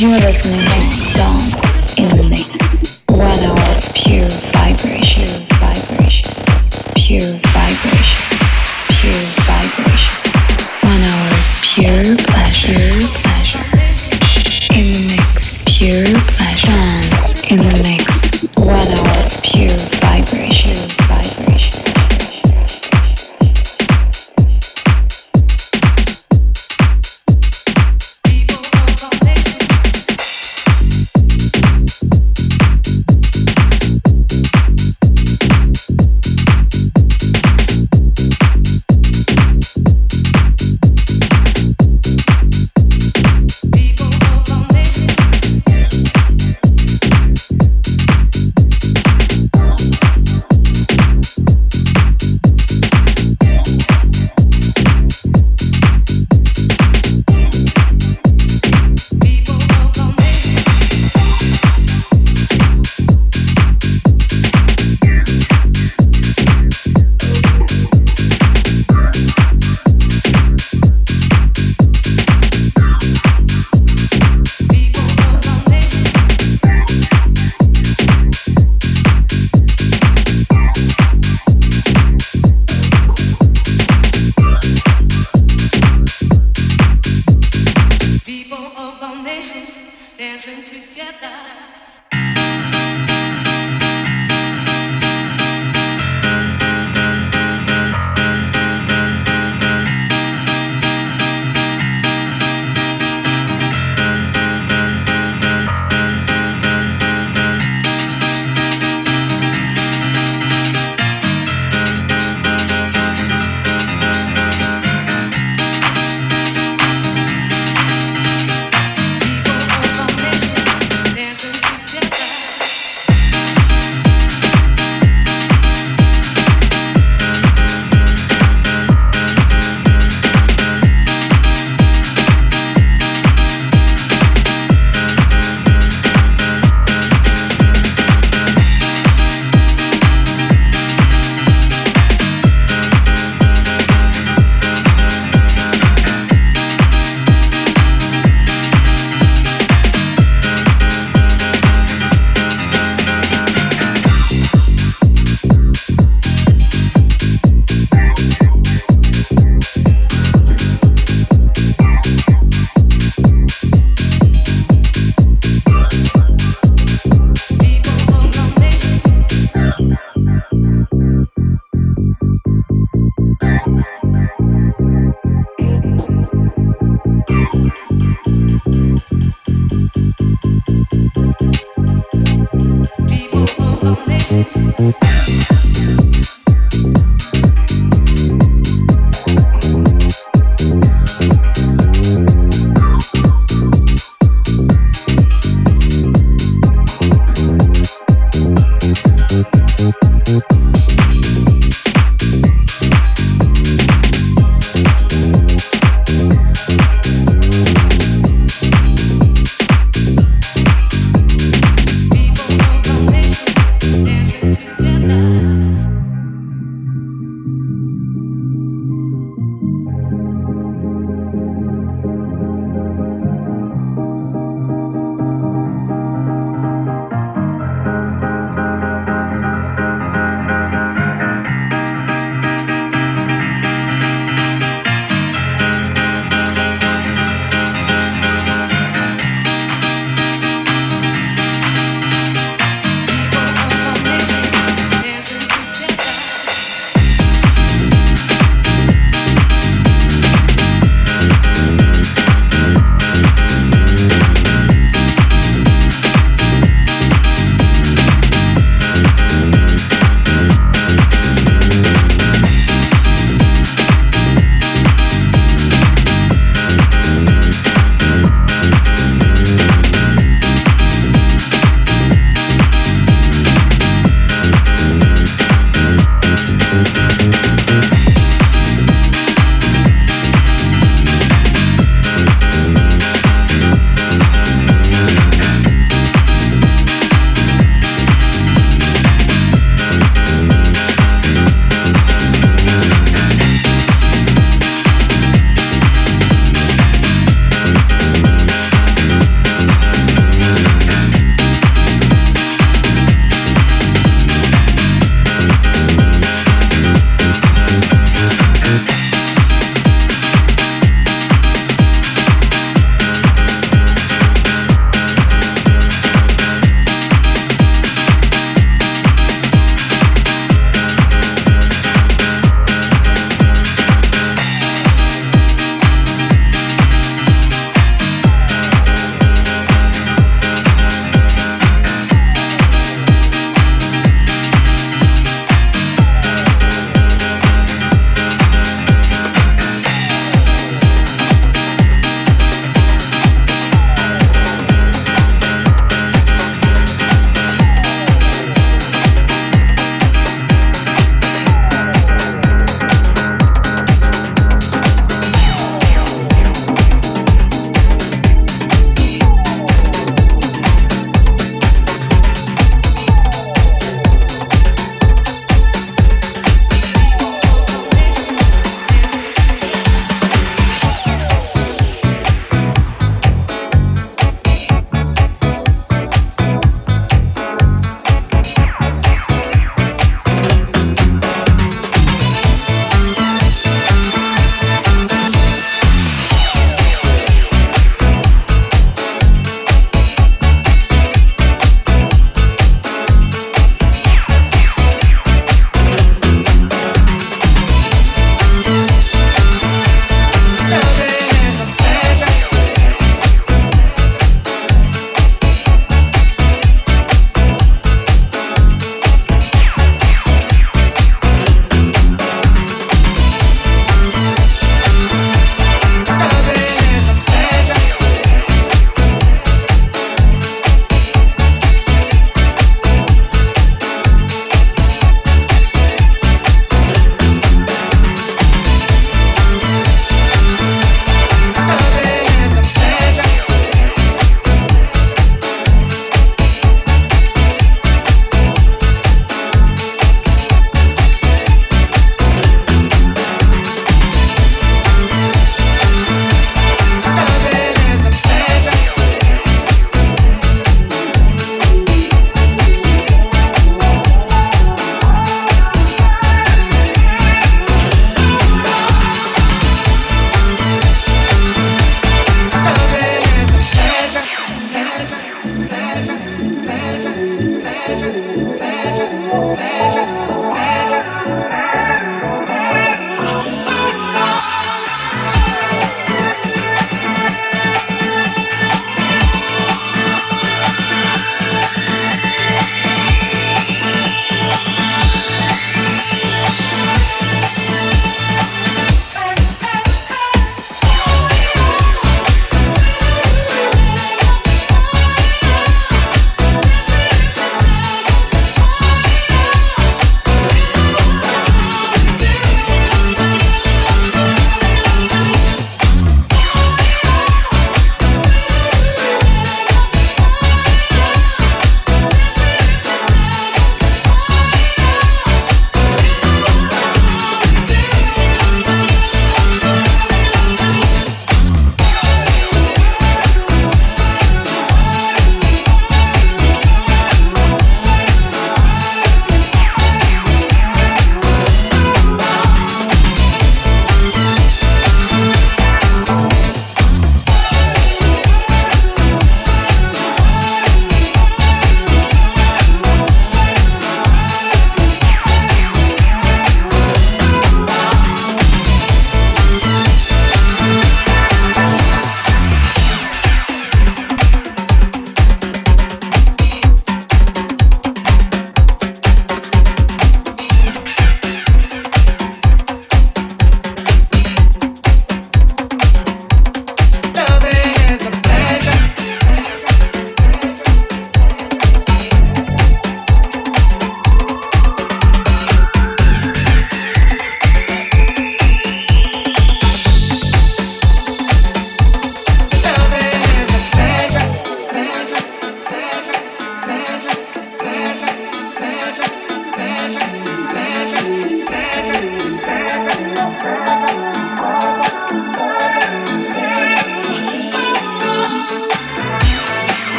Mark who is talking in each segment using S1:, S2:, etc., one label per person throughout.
S1: You're listening to Dance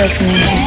S1: listening to.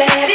S2: Escape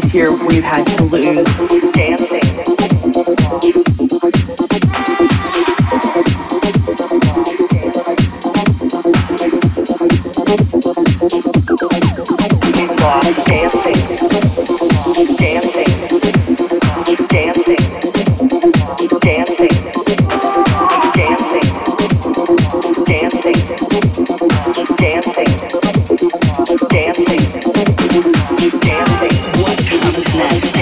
S3: this year we've had to lose dancing. We lost dancing, dancing, dancing. night.